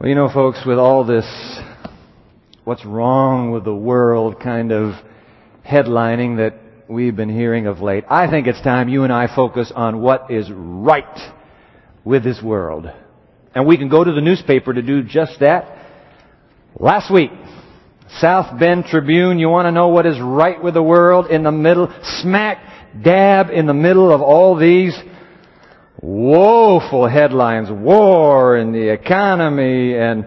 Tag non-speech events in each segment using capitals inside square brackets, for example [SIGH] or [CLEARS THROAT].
Well, you know, folks, with all this, what's wrong with the world kind of headlining that we've been hearing of late, I think it's time you and I focus on what is right with this world. And we can go to the newspaper to do just that. Last week, South Bend Tribune, you want to know what is right with the world in the middle, smack dab in the middle of all these woeful headlines. War in the economy and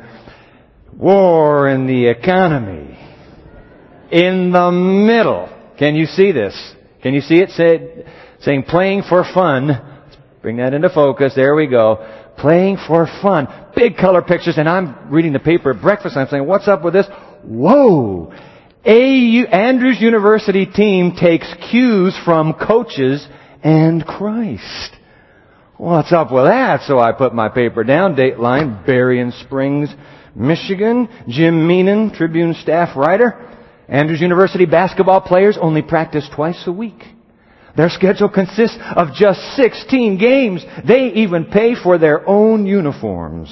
war in the economy. In the middle. Can you see this? Can you see it say, saying playing for fun? Let's bring that into focus. There we go. Playing for fun. Big color pictures and I'm reading the paper at breakfast and I'm saying, what's up with this? Whoa! AU, Andrews University team takes cues from coaches and Christ. What's up with that? So I put my paper down, Dateline, Berrien Springs, Michigan, Jim Meenan, Tribune staff writer. Andrews University basketball players only practice twice a week. Their schedule consists of just 16 games. They even pay for their own uniforms.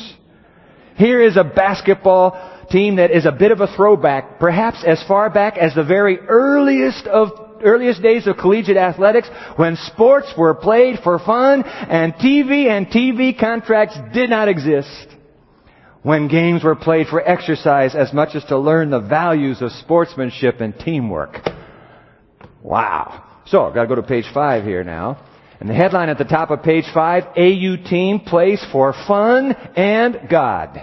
Here is a basketball team that is a bit of a throwback, perhaps as far back as the very earliest of earliest days of collegiate athletics when sports were played for fun and TV and TV contracts did not exist. When games were played for exercise as much as to learn the values of sportsmanship and teamwork. Wow. So, I've got to go to page five here now. And the headline at the top of page five, AU team plays for fun and God.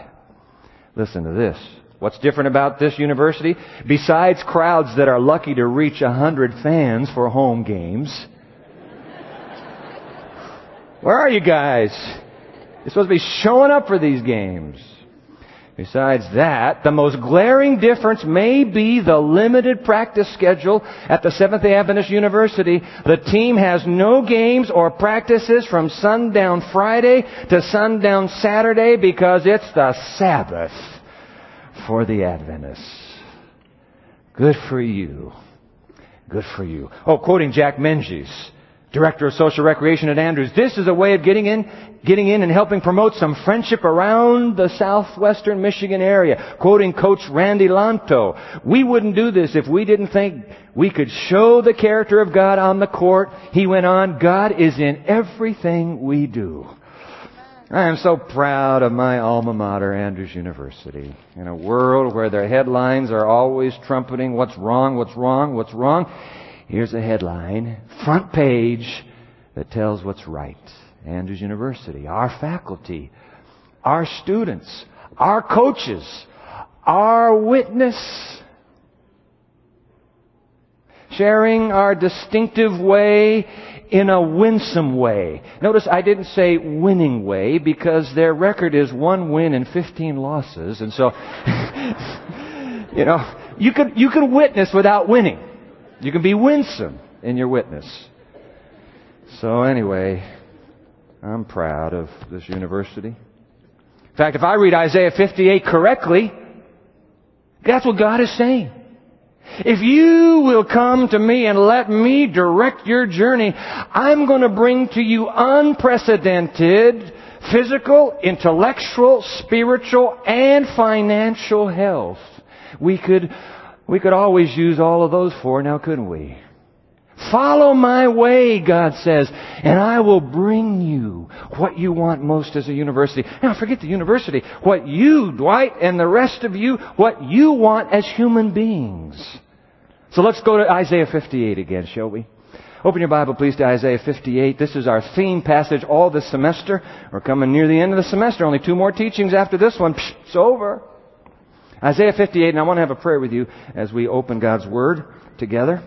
Listen to this. What's different about this university? Besides crowds that are lucky to reach a hundred fans for home games. Where are you guys? You're supposed to be showing up for these games. Besides that, the most glaring difference may be the limited practice schedule at the Seventh-day Adventist University. The team has no games or practices from sundown Friday to sundown Saturday because it's the Sabbath for the Adventists. Good for you. Good for you. Oh, quoting Jack Menges, Director of Social Recreation at Andrews. This is a way of getting in, getting in and helping promote some friendship around the southwestern Michigan area. Quoting Coach Randy Lanto. We wouldn't do this if we didn't think we could show the character of God on the court. He went on, God is in everything we do. I am so proud of my alma mater, Andrews University. In a world where their headlines are always trumpeting what's wrong, what's wrong, what's wrong, here's a headline, front page, that tells what's right. Andrews University, our faculty, our students, our coaches, our witness, sharing our distinctive way in a winsome way. Notice I didn't say winning way because their record is one win and 15 losses. And so, [LAUGHS] you know, you can, you can witness without winning. You can be winsome in your witness. So anyway, I'm proud of this university. In fact, if I read Isaiah 58 correctly, that's what God is saying. If you will come to me and let me direct your journey, I'm going to bring to you unprecedented physical, intellectual, spiritual, and financial health. We could, we could always use all of those four now, couldn't we? Follow my way, God says, and I will bring you what you want most as a university. Now forget the university. What you, Dwight, and the rest of you, what you want as human beings. So let's go to Isaiah 58 again, shall we? Open your Bible, please, to Isaiah 58. This is our theme passage all this semester. We're coming near the end of the semester. Only two more teachings after this one. Psh, it's over. Isaiah 58, and I want to have a prayer with you as we open God's Word together.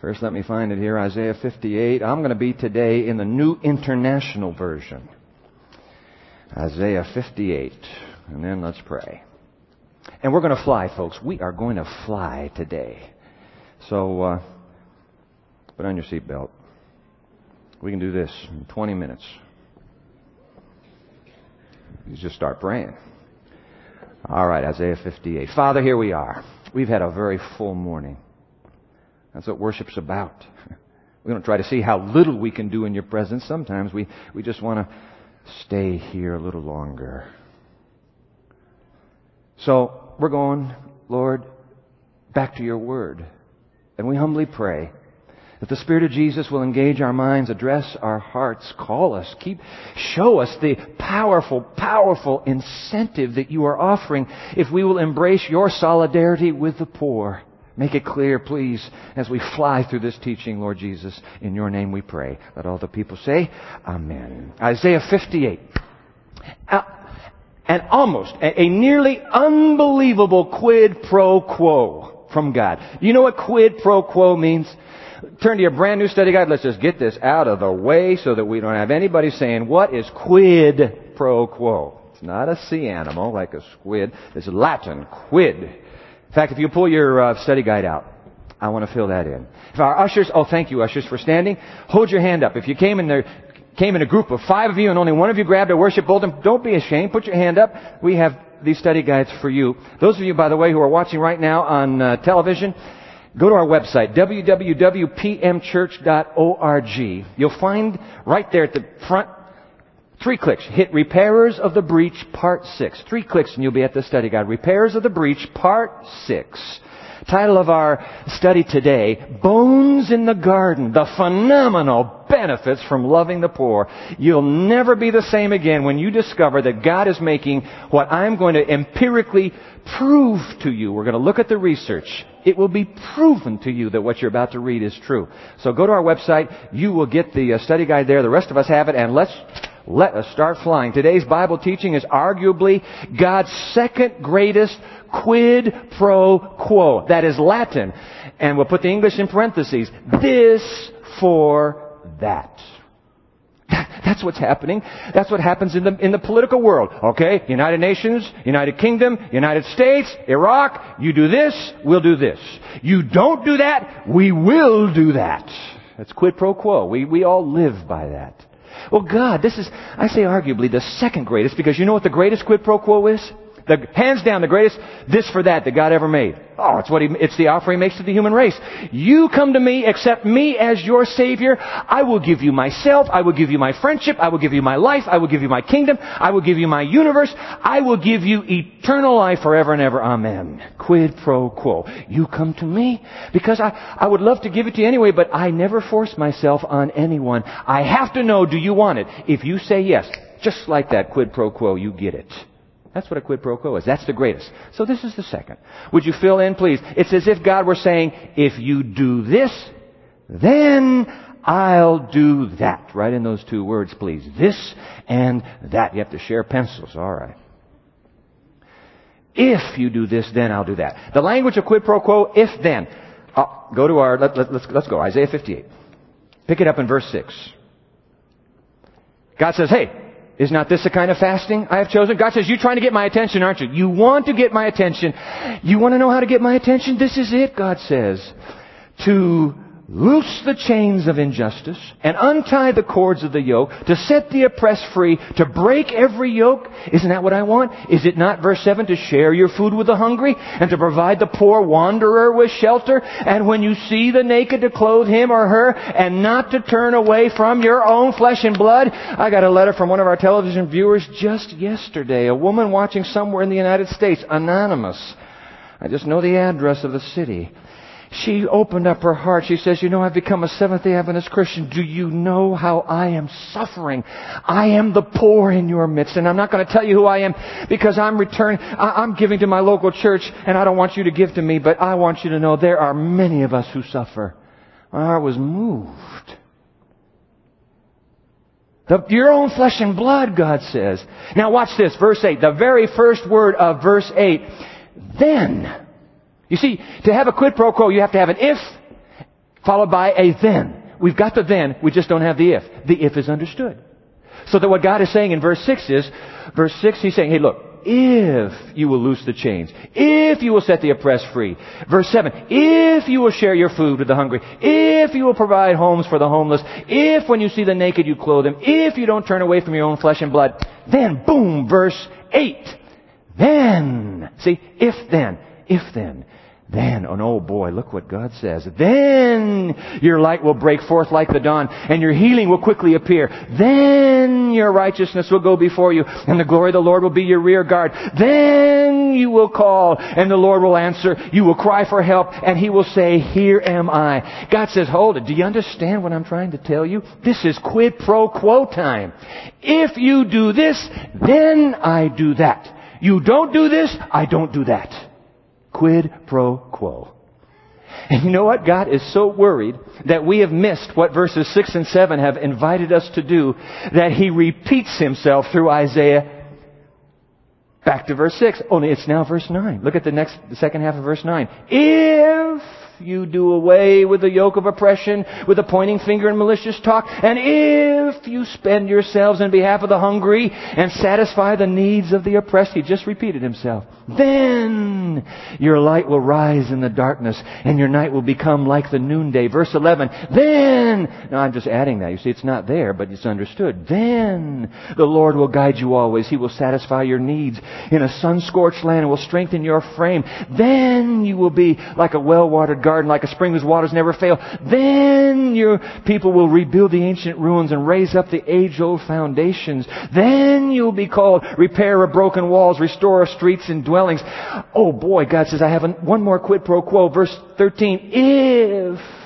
First, let me find it here. Isaiah 58. I'm going to be today in the New International Version. Isaiah 58. And then let's pray. And we're going to fly, folks. We are going to fly today. So, uh, put on your seatbelt. We can do this in 20 minutes. You just start praying. All right, Isaiah 58. Father, here we are. We've had a very full morning. That's what worship's about. [LAUGHS] We don't try to see how little we can do in your presence. Sometimes we, we just want to stay here a little longer. So we're going, Lord, back to your word. And we humbly pray that the Spirit of Jesus will engage our minds, address our hearts, call us, keep, show us the powerful, powerful incentive that you are offering if we will embrace your solidarity with the poor. Make it clear, please, as we fly through this teaching, Lord Jesus. In your name we pray. Let all the people say, Amen. Isaiah 58. Uh, and almost a nearly unbelievable quid pro quo from God. You know what quid pro quo means? Turn to your brand new study guide. Let's just get this out of the way so that we don't have anybody saying, what is quid pro quo? It's not a sea animal like a squid. It's Latin, quid. In fact, if you pull your uh, study guide out, I want to fill that in. If our ushers, oh thank you ushers for standing, hold your hand up. If you came in there, came in a group of five of you and only one of you grabbed a worship bulletin, don't be ashamed. Put your hand up. We have these study guides for you. Those of you, by the way, who are watching right now on uh, television, Go to our website, www.pmchurch.org. You'll find right there at the front, three clicks. Hit Repairers of the Breach, Part 6. Three clicks and you'll be at the study guide. Repairers of the Breach, Part 6. Title of our study today, Bones in the Garden, the phenomenal benefits from loving the poor. You'll never be the same again when you discover that God is making what I'm going to empirically prove to you. We're going to look at the research. It will be proven to you that what you're about to read is true. So go to our website. You will get the uh, study guide there. The rest of us have it and let's let us start flying. Today's Bible teaching is arguably God's second greatest quid pro quo. That is Latin. And we'll put the English in parentheses. This for that. [LAUGHS] That's what's happening. That's what happens in the, in the political world. Okay? United Nations, United Kingdom, United States, Iraq, you do this, we'll do this. You don't do that, we will do that. That's quid pro quo. We, we all live by that. Well, God, this is, I say arguably the second greatest because you know what the greatest quid pro quo is? The, hands down, the greatest this for that that God ever made. Oh, it's what he, it's the offer he makes to the human race. You come to me, accept me as your savior. I will give you myself. I will give you my friendship. I will give you my life. I will give you my kingdom. I will give you my universe. I will give you eternal life forever and ever. Amen. Quid pro quo. You come to me because I, I would love to give it to you anyway, but I never force myself on anyone. I have to know, do you want it? If you say yes, just like that quid pro quo, you get it. That's what a quid pro quo is. That's the greatest. So this is the second. Would you fill in, please? It's as if God were saying, if you do this, then I'll do that. Write in those two words, please. This and that. You have to share pencils. All right. If you do this, then I'll do that. The language of quid pro quo, if then. Oh, go to our, let, let, let's, let's go. Isaiah 58. Pick it up in verse 6. God says, hey, is not this the kind of fasting I have chosen? God says, you're trying to get my attention, aren't you? You want to get my attention. You want to know how to get my attention? This is it, God says. To loose the chains of injustice and untie the cords of the yoke, to set the oppressed free, to break every yoke. Isn't that what I want? Is it not, verse 7, to share your food with the hungry and to provide the poor wanderer with shelter? And when you see the naked to clothe him or her and not to turn away from your own flesh and blood? I got a letter from one of our television viewers just yesterday, a woman watching somewhere in the United States, anonymous. I just know the address of the city she opened up her heart. She says, you know, I've become a Seventh-day Adventist Christian. Do you know how I am suffering? I am the poor in your midst. And I'm not going to tell you who I am because I'm returning, I'm giving to my local church and I don't want you to give to me, but I want you to know there are many of us who suffer. My heart was moved. The, your own flesh and blood, God says. Now watch this, verse 8. The very first word of verse 8. Then you see, to have a quid pro quo, you have to have an if followed by a then. We've got the then, we just don't have the if. The if is understood. So that what God is saying in verse 6 is, verse 6, He's saying, hey look, if you will loose the chains, if you will set the oppressed free. Verse 7, if you will share your food with the hungry, if you will provide homes for the homeless, if when you see the naked you clothe them, if you don't turn away from your own flesh and blood, then boom, verse 8. Then, see, if then, if then, Then, oh no, boy, look what God says. Then your light will break forth like the dawn, and your healing will quickly appear. Then your righteousness will go before you, and the glory of the Lord will be your rear guard. Then you will call, and the Lord will answer. You will cry for help, and He will say, Here am I. God says, hold it. Do you understand what I'm trying to tell you? This is quid pro quo time. If you do this, then I do that. You don't do this, I don't do that. Quid pro quo. And you know what? God is so worried that we have missed what verses 6 and 7 have invited us to do that He repeats Himself through Isaiah back to verse 6. Only it's now verse 9. Look at the next, the second half of verse 9. If you do away with the yoke of oppression, with the pointing finger and malicious talk, and if you spend yourselves in behalf of the hungry and satisfy the needs of the oppressed, he just repeated himself, then your light will rise in the darkness and your night will become like the noonday. Verse 11, then, now I'm just adding that. You see, it's not there, but it's understood. Then the Lord will guide you always. He will satisfy your needs in a sun-scorched land and will strengthen your frame. Then you will be like a well-watered garden, like a spring whose waters never fail. Then your people will rebuild the ancient ruins and raise up the age-old foundations. Then you'll be called repair of broken walls, restore streets and dwellings. Oh boy, God says, I have one more quid pro quo. Verse 13. If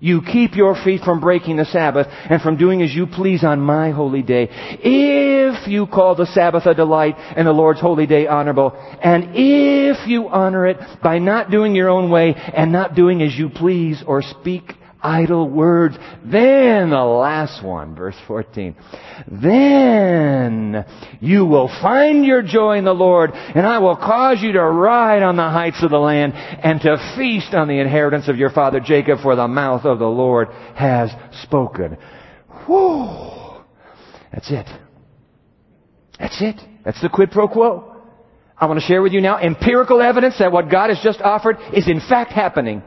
you keep your feet from breaking the Sabbath and from doing as you please on my holy day. If you call the Sabbath a delight and the Lord's holy day honorable, and if you honor it by not doing your own way and not doing as you please or speak idle words. Then the last one, verse 14. Then you will find your joy in the Lord, and I will cause you to ride on the heights of the land and to feast on the inheritance of your father Jacob, for the mouth of the Lord has spoken. Whew. That's it. That's it. That's the quid pro quo. I want to share with you now empirical evidence that what God has just offered is in fact happening.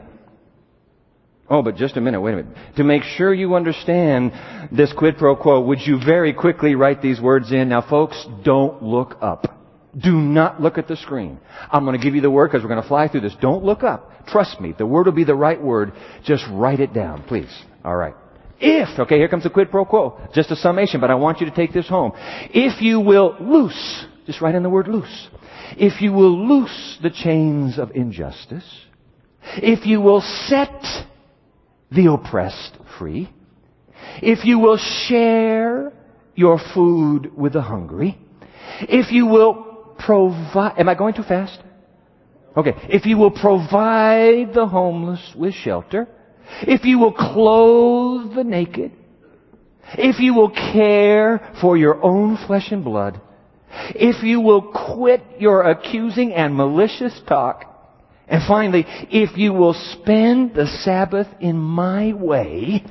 Oh, but just a minute, wait a minute. To make sure you understand this quid pro quo, would you very quickly write these words in? Now folks, don't look up. Do not look at the screen. I'm going to give you the word because we're going to fly through this. Don't look up. Trust me, the word will be the right word. Just write it down, please. Alright. If, okay, here comes the quid pro quo. Just a summation, but I want you to take this home. If you will loose, just write in the word loose. If you will loose the chains of injustice, if you will set the oppressed free, if you will share your food with the hungry, if you will provide, am I going too fast? Okay, if you will provide the homeless with shelter, if you will clothe the naked, if you will care for your own flesh and blood, if you will quit your accusing and malicious talk, and finally, if you will spend the Sabbath in my way,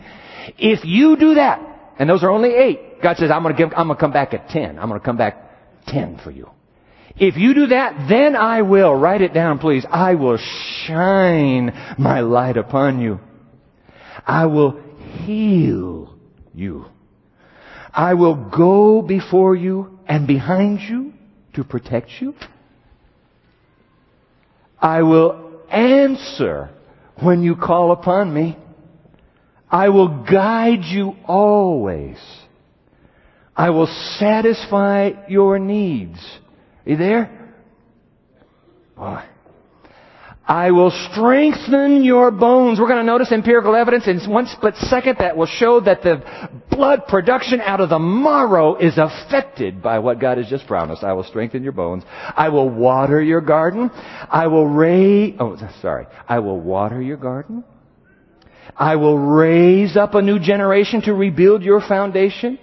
if you do that, and those are only eight, God says, I'm gonna give, I'm gonna come back at ten. I'm gonna come back ten for you. If you do that, then I will, write it down please, I will shine my light upon you. I will heal you. I will go before you and behind you to protect you. I will answer when you call upon me. I will guide you always. I will satisfy your needs. Are you there? Boy. I will strengthen your bones. We're going to notice empirical evidence in one split second that will show that the blood production out of the marrow is affected by what God has just promised. I will strengthen your bones. I will water your garden. I will raise, oh, sorry. I will water your garden. I will raise up a new generation to rebuild your foundation.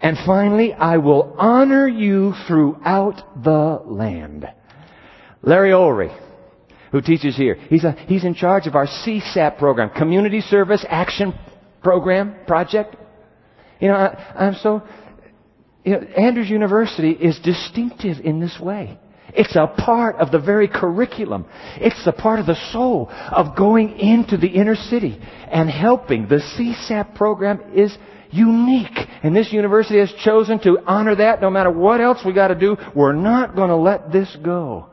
And finally, I will honor you throughout the land. Larry Ulrey who teaches here. He's, a, he's in charge of our CSAP program, Community Service Action Program Project. You know, I, am so, you know, Andrews University is distinctive in this way. It's a part of the very curriculum. It's a part of the soul of going into the inner city and helping. The CSAP program is unique. And this university has chosen to honor that no matter what else we gotta do. We're not gonna let this go.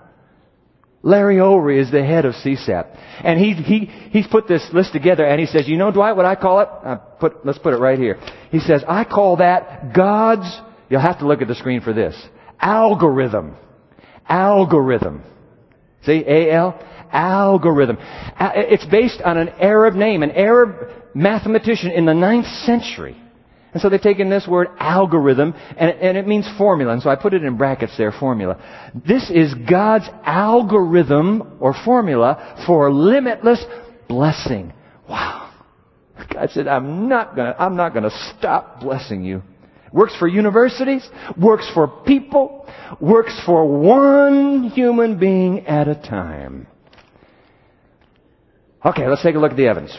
Larry Ulrey is the head of CSAP. And he, he, he's put this list together and he says, you know, Dwight, what I call it? I put, let's put it right here. He says, I call that God's, you'll have to look at the screen for this, algorithm. Algorithm. See, A-L? Algorithm. It's based on an Arab name, an Arab mathematician in the ninth century. And so they've taken this word algorithm and and it means formula. And so I put it in brackets there, formula. This is God's algorithm or formula for limitless blessing. Wow. God said, I'm not gonna, I'm not gonna stop blessing you. Works for universities, works for people, works for one human being at a time. Okay, let's take a look at the evidence.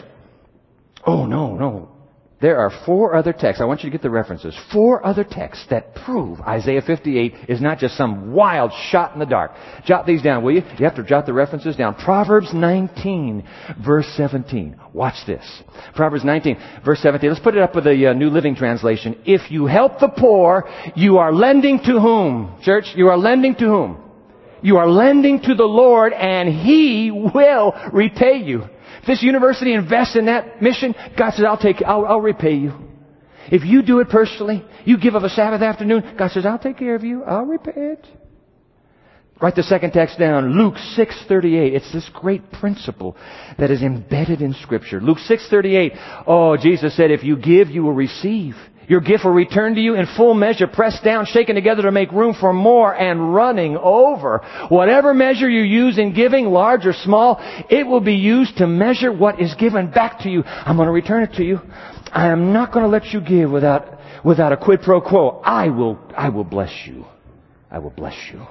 Oh, no, no. There are four other texts. I want you to get the references. Four other texts that prove Isaiah 58 is not just some wild shot in the dark. Jot these down, will you? You have to jot the references down. Proverbs 19, verse 17. Watch this. Proverbs 19, verse 17. Let's put it up with the uh, New Living Translation. If you help the poor, you are lending to whom? Church, you are lending to whom? You are lending to the Lord and He will repay you. This university invests in that mission, God says, I'll take, I'll, I'll repay you. If you do it personally, you give up a Sabbath afternoon, God says, I'll take care of you. I'll repay it. Write the second text down. Luke 6:38. It's this great principle that is embedded in scripture. Luke 6:38. Oh, Jesus said if you give, you will receive. Your gift will return to you in full measure, pressed down, shaken together to make room for more and running over. Whatever measure you use in giving, large or small, it will be used to measure what is given back to you. I'm going to return it to you. I am not going to let you give without, without a quid pro quo. I will, I will bless you. I will bless you.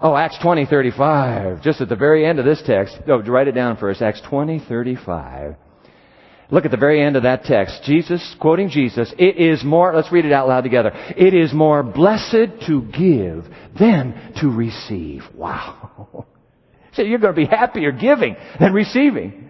Oh, Acts 20, 35. Just at the very end of this text. Oh, write it down first. Acts 20, 35. Look at the very end of that text. Jesus, quoting Jesus, it is more, let's read it out loud together. It is more blessed to give than to receive. Wow. [LAUGHS] So you're going to be happier giving than receiving.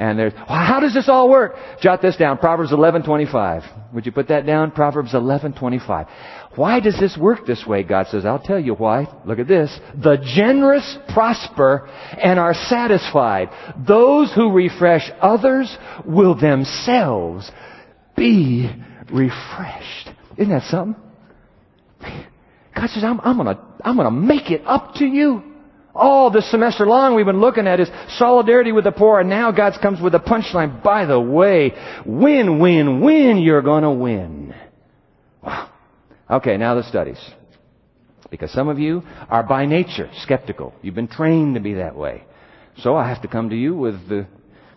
And there's, well, how does this all work? Jot this down. Proverbs 11:25. Would you put that down? Proverbs 11:25. Why does this work this way? God says, I'll tell you why. Look at this. The generous prosper and are satisfied. Those who refresh others will themselves be refreshed. Isn't that something? God says, I'm, I'm gonna, I'm gonna make it up to you. All this semester long we've been looking at is solidarity with the poor and now God comes with a punchline. By the way, win, win, win, you're gonna win. Wow. Okay, now the studies. Because some of you are by nature skeptical. You've been trained to be that way. So I have to come to you with the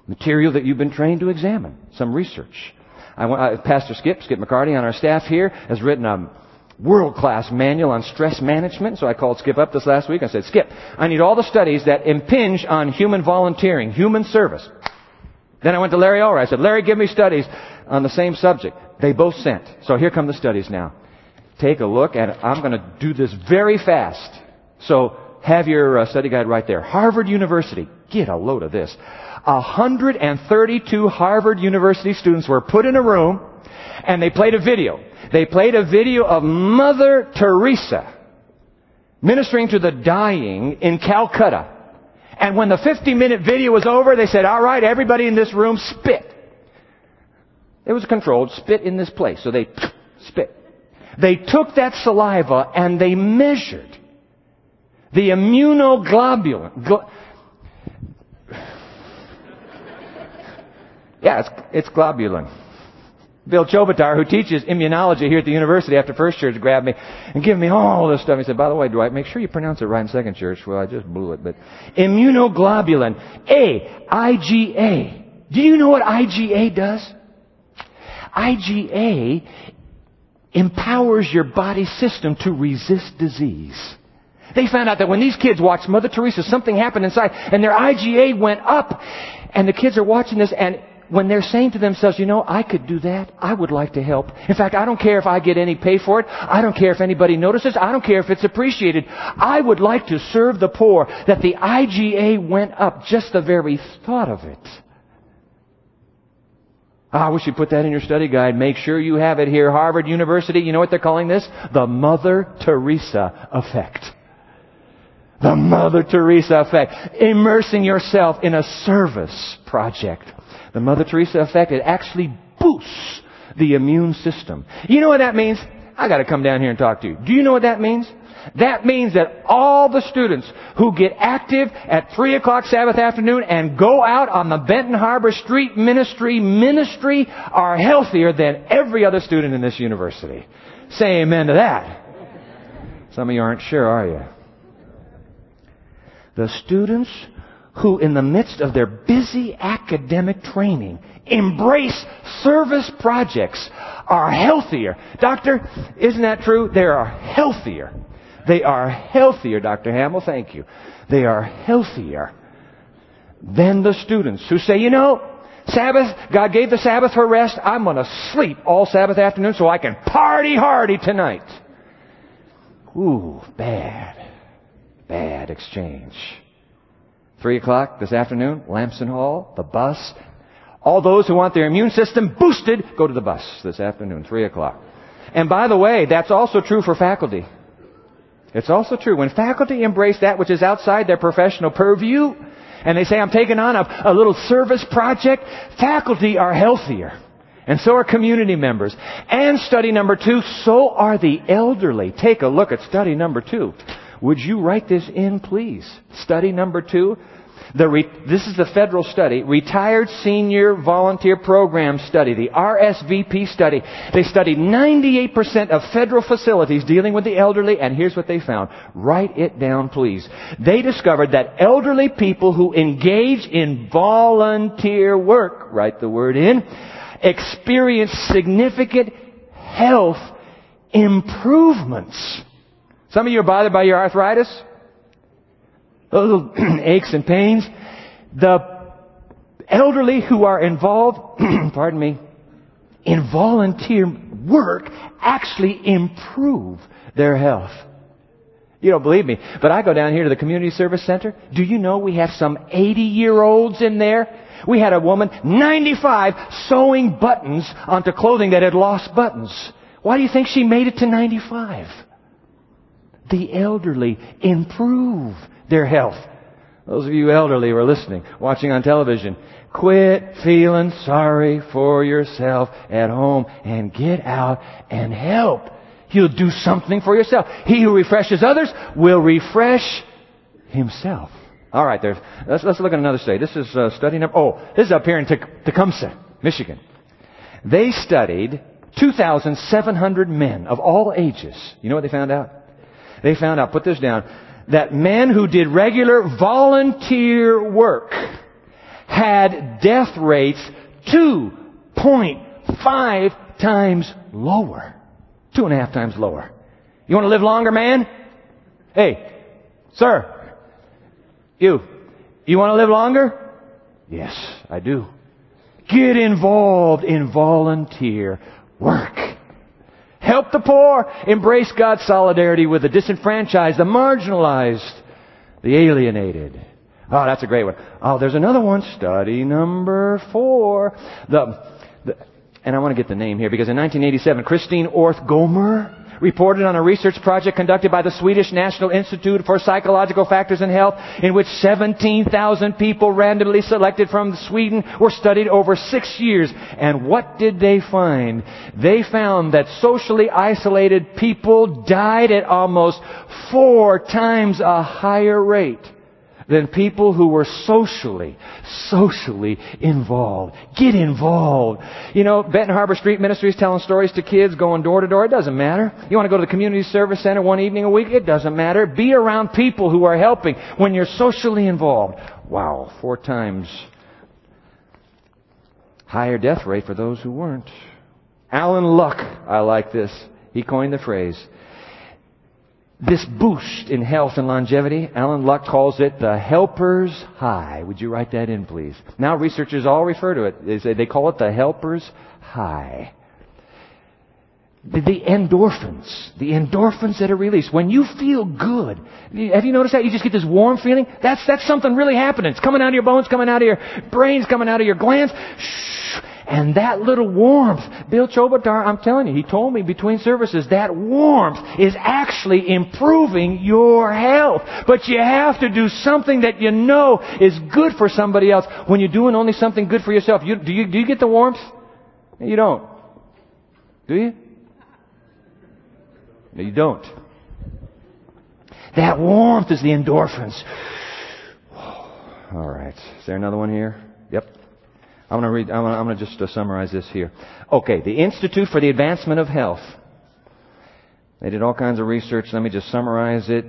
material that you've been trained to examine, some research. I, uh, Pastor Skip, Skip MacCarty on our staff here, has written a world-class manual on stress management. So I called Skip up this last week. I said, Skip, I need all the studies that impinge on human volunteering, human service. Then I went to Larry Ulrey. I said, Larry, give me studies on the same subject. They both sent. So here come the studies now take a look and I'm going to do this very fast. So have your uh, study guide right there. Harvard University. Get a load of this. 132 Harvard University students were put in a room and they played a video. They played a video of Mother Teresa ministering to the dying in Calcutta. And when the 50 minute video was over, they said, alright, everybody in this room spit. It was controlled, spit in this place. So they [TSK] spit. They took that saliva and they measured the immunoglobulin. Gl- [SIGHS] yeah, it's, it's globulin. Bill Chobotar, who teaches immunology here at the university after First Church, grabbed me and gave me all this stuff. He said, by the way, Dwight, make sure you pronounce it right in Second Church. Well, I just blew it, but immunoglobulin. A, IgA. Do you know what IgA does? IgA empowers your body system to resist disease. They found out that when these kids watched Mother Teresa, something happened inside and their IgA went up. And the kids are watching this and when they're saying to themselves, you know, I could do that. I would like to help. In fact, I don't care if I get any pay for it. I don't care if anybody notices. I don't care if it's appreciated. I would like to serve the poor. That the IgA went up. Just the very thought of it. Ah, I wish you put that in your study guide. Make sure you have it here. Harvard University, you know what they're calling this? The Mother Teresa effect. The Mother Teresa effect. Immersing yourself in a service project. The Mother Teresa effect, it actually boosts the immune system. You know what that means? I gotta come down here and talk to you. Do you know what that means? That means that all the students who get active at 3 o'clock Sabbath afternoon and go out on the Benton Harbor Street Ministry ministry are healthier than every other student in this university. Say amen to that. Some of you aren't sure, are you? The students who, in the midst of their busy academic training, embrace service projects are healthier. Doctor, isn't that true? They are healthier. They are healthier, Dr. Hamill, thank you. They are healthier than the students who say, you know, Sabbath, God gave the Sabbath for rest. I'm going to sleep all Sabbath afternoon so I can party hardy tonight. Ooh, bad. Bad exchange. Three o'clock this afternoon, Lamson Hall, the bus. All those who want their immune system boosted, go to the bus this afternoon, three o'clock. And by the way, that's also true for faculty. It's also true. When faculty embrace that which is outside their professional purview, and they say, I'm taking on a, a little service project, faculty are healthier. And so are community members. And study number two, so are the elderly. Take a look at study number two. Would you write this in, please? Study number two. Re- this is the federal study, Retired Senior Volunteer Program Study, the RSVP study. They studied 98% of federal facilities dealing with the elderly, and here's what they found. Write it down, please. They discovered that elderly people who engage in volunteer work, write the word in, experience significant health improvements. Some of you are bothered by your arthritis those little [CLEARS THROAT] aches and pains. The elderly who are involved, [CLEARS THROAT] pardon me, in volunteer work actually improve their health. You don't believe me, but I go down here to the community service center. Do you know we have some 80 year olds in there? We had a woman, 95, sewing buttons onto clothing that had lost buttons. Why do you think she made it to 95? The elderly improve their health. Those of you elderly who are listening, watching on television, quit feeling sorry for yourself at home and get out and help. You'll do something for yourself. He who refreshes others will refresh himself. All right, there. Let's, let's look at another study. This is uh, study number. Oh, this is up here in Tecumseh, Michigan. They studied 2,700 men of all ages. You know what they found out? They found out. Put this down that men who did regular volunteer work had death rates 2.5 times lower. Two and a half times lower. You want to live longer, man? Hey, sir, you, you want to live longer? Yes, I do. Get involved in volunteer work. The poor. Embrace God's solidarity with the disenfranchised, the marginalized, the alienated. Oh, that's a great one. Oh, there's another one. Study number four. The, the, and I want to get the name here because in 1987, Christine Orth Gomer reported on a research project conducted by the Swedish National Institute for Psychological Factors in Health in which 17,000 people randomly selected from Sweden were studied over six years. And what did they find? They found that socially isolated people died at almost four times a higher rate than people who were socially, socially involved. Get involved. You know, Benton Harbor Street Ministries telling stories to kids, going door to door. It doesn't matter. You want to go to the community service center one evening a week? It doesn't matter. Be around people who are helping when you're socially involved. Wow, four times higher death rate for those who weren't. Alan Luck, I like this. He coined the phrase this boost in health and longevity, Alan Luck calls it the helper's high. Would you write that in, please? Now researchers all refer to it. They say they call it the helper's high. The, endorphins, the endorphins that are released. When you feel good, have you noticed that? You just get this warm feeling? That's, that's something really happening. It's coming out of your bones, coming out of your brains, coming out of your glands. Shh. And that little warmth, Bill Chobotar, I'm telling you, he told me between services, that warmth is actually improving your health. But you have to do something that you know is good for somebody else. When you're doing only something good for yourself, you, do, you, do you get the warmth? You don't. Do you? No, you don't. That warmth is the endorphins. [SIGHS] All right. Is there another one here? Yep. I'm going to read, I'm going to just uh, summarize this here. Okay. The Institute for the Advancement of Health. They did all kinds of research. Let me just summarize it.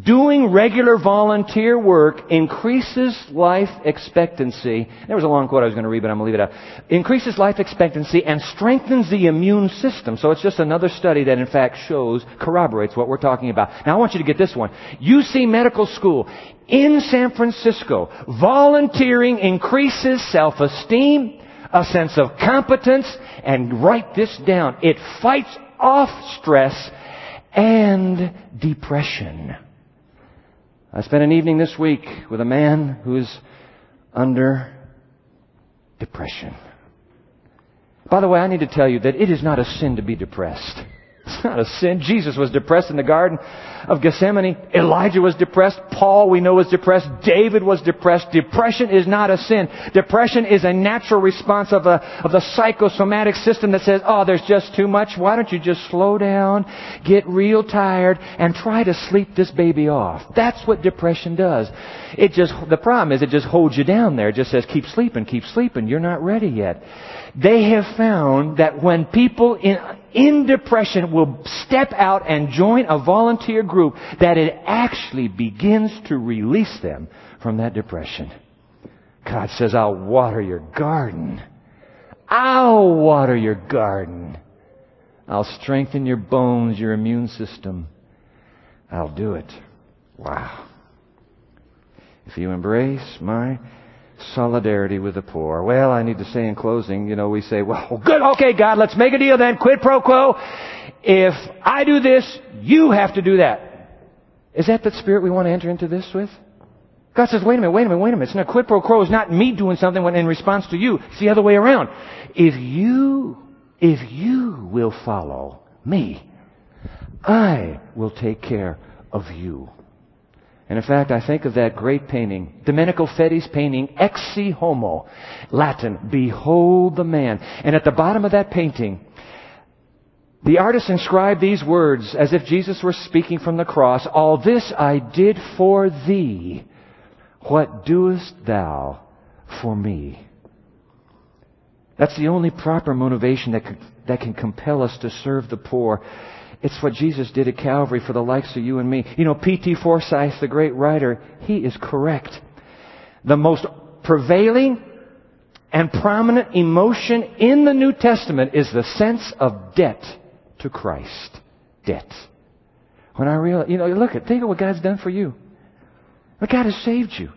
Doing regular volunteer work increases life expectancy. There was a long quote I was going to read, but I'm going to leave it out. Increases life expectancy and strengthens the immune system. So it's just another study that in fact shows, corroborates what we're talking about. Now I want you to get this one. UC Medical School in San Francisco, volunteering increases self-esteem, a sense of competence, and write this down. It fights off stress and depression. I spent an evening this week with a man who's under depression. By the way, I need to tell you that it is not a sin to be depressed. Not [LAUGHS] a sin. Jesus was depressed in the Garden of Gethsemane. Elijah was depressed. Paul, we know, was depressed. David was depressed. Depression is not a sin. Depression is a natural response of, a, of the psychosomatic system that says, oh, there's just too much. Why don't you just slow down, get real tired, and try to sleep this baby off? That's what depression does. It just, the problem is it just holds you down there. It just says, keep sleeping, keep sleeping. You're not ready yet. They have found that when people in, in depression will step out and join a volunteer group, that it actually begins to release them from that depression. God says, I'll water your garden. I'll water your garden. I'll strengthen your bones, your immune system. I'll do it. Wow. If you embrace my solidarity with the poor. Well, I need to say in closing, you know, we say, well, [LAUGHS] good, okay, God, let's make a deal then, quid pro quo. If I do this, you have to do that. Is that the spirit we want to enter into this with? God says, wait a minute, wait a minute, wait a minute. It's not quid pro quo. It's not me doing something in response to you. It's the other way around. If you, if you will follow me, I will take care of you. And in fact, I think of that great painting, Domenico Fetti's painting, Ecce Homo, Latin, Behold the Man. And at the bottom of that painting, the artist inscribed these words as if Jesus were speaking from the cross, All this I did for thee. What doest thou for me? That's the only proper motivation that, that can compel us to serve the poor. It's what Jesus did at Calvary for the likes of you and me. You know, P.T. Forsyth, the great writer, he is correct. The most prevailing and prominent emotion in the New Testament is the sense of debt to Christ. Debt. When I realize, you know, look at, think of what God's done for you. What God has saved you.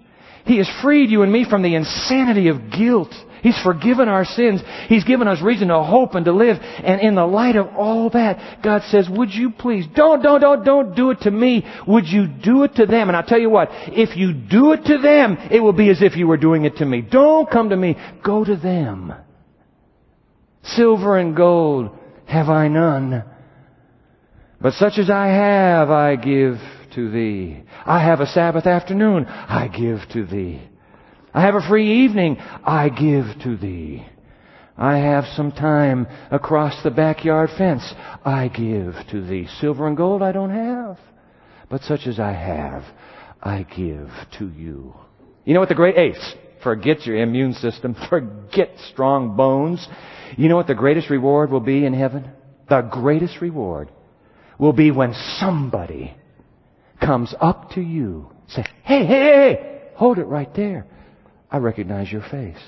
He has freed you and me from the insanity of guilt He's forgiven our sins. He's given us reason to hope and to live. And in the light of all that, God says, would you please, don't, don't, don't, don't do it to me. Would you do it to them? And I'll tell you what, if you do it to them, it will be as if you were doing it to me. Don't come to me. Go to them. Silver and gold have I none. But such as I have, I give to thee. I have a Sabbath afternoon, I give to thee. I have a free evening. I give to thee. I have some time across the backyard fence. I give to thee. Silver and gold I don't have, but such as I have, I give to you. You know what the great, ace? forget your immune system. [LAUGHS] Forget strong bones. You know what the greatest reward will be in heaven? The greatest reward will be when somebody comes up to you, say, hey, hey, hey, hold it right there. I recognize your face.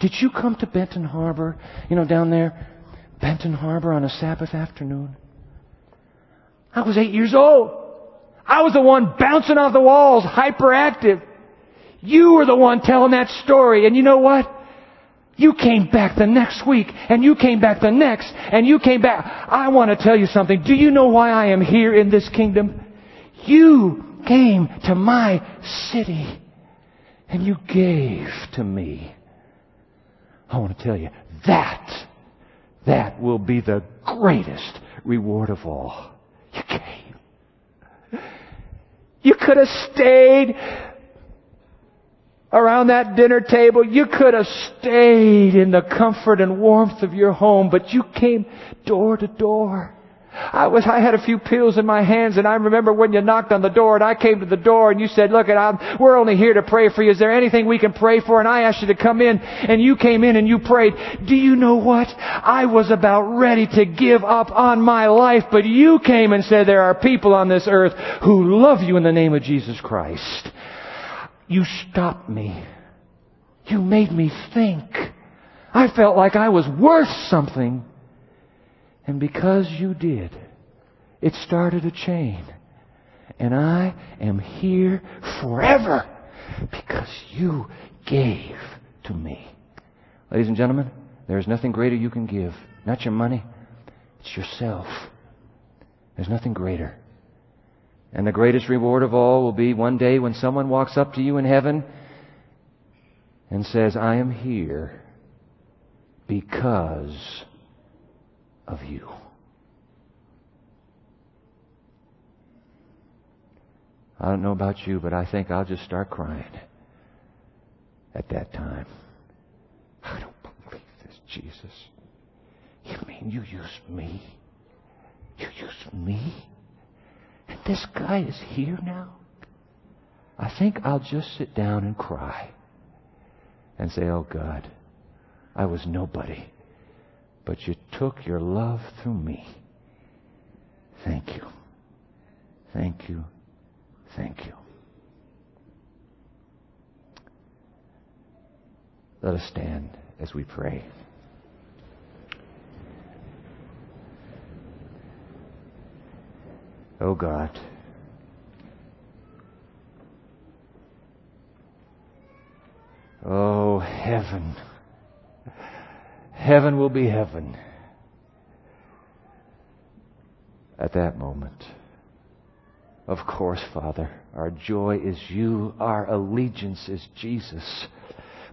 Did you come to Benton Harbor, you know, down there, Benton Harbor on a Sabbath afternoon? I was eight years old. I was the one bouncing off the walls, hyperactive. You were the one telling that story, and you know what? You came back the next week, and you came back the next, and you came back. I want to tell you something. Do you know why I am here in this kingdom? You came to my city and you gave to me. I want to tell you, that, that will be the greatest reward of all. You came. You could have stayed around that dinner table. You could have stayed in the comfort and warmth of your home, but you came door to door. I was, I had a few pills in my hands and I remember when you knocked on the door and I came to the door and you said, look, I'm, we're only here to pray for you. Is there anything we can pray for? And I asked you to come in and you came in and you prayed. Do you know what? I was about ready to give up on my life, but you came and said there are people on this earth who love you in the name of Jesus Christ. You stopped me. You made me think. I felt like I was worth something. And because you did, it started a chain. And I am here forever because you gave to me. Ladies and gentlemen, there is nothing greater you can give. Not your money, it's yourself. There's nothing greater. And the greatest reward of all will be one day when someone walks up to you in heaven and says, I am here because of you. I don't know about you, but I think I'll just start crying at that time. I don't believe this, Jesus. You mean you used me? You used me? And this guy is here now? I think I'll just sit down and cry and say, Oh God, I was nobody, but you took your love through me. Thank you. Thank you. Thank you. Let us stand as we pray. Oh God. Oh, heaven. Heaven will be heaven at that moment. Of course, Father, our joy is you, our allegiance is Jesus.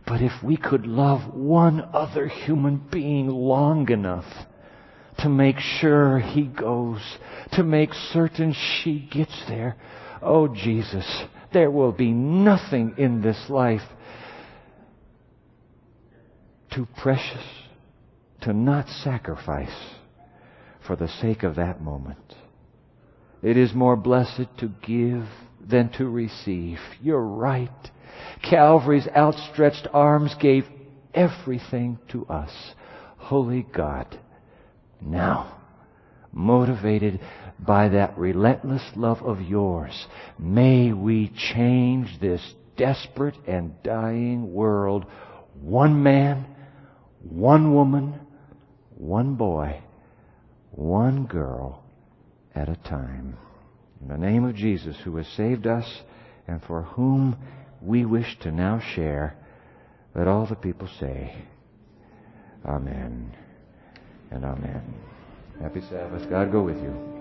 But if we could love one other human being long enough, to make sure he goes, to make certain she gets there. Oh, Jesus, there will be nothing in this life too precious to not sacrifice for the sake of that moment. It is more blessed to give than to receive. You're right. Calvary's outstretched arms gave everything to us. Holy God, now, motivated by that relentless love of yours, may we change this desperate and dying world one man, one woman, one boy, one girl at a time. In the name of Jesus, who has saved us and for whom we wish to now share, let all the people say, Amen and amen. Happy Sabbath. God go with you.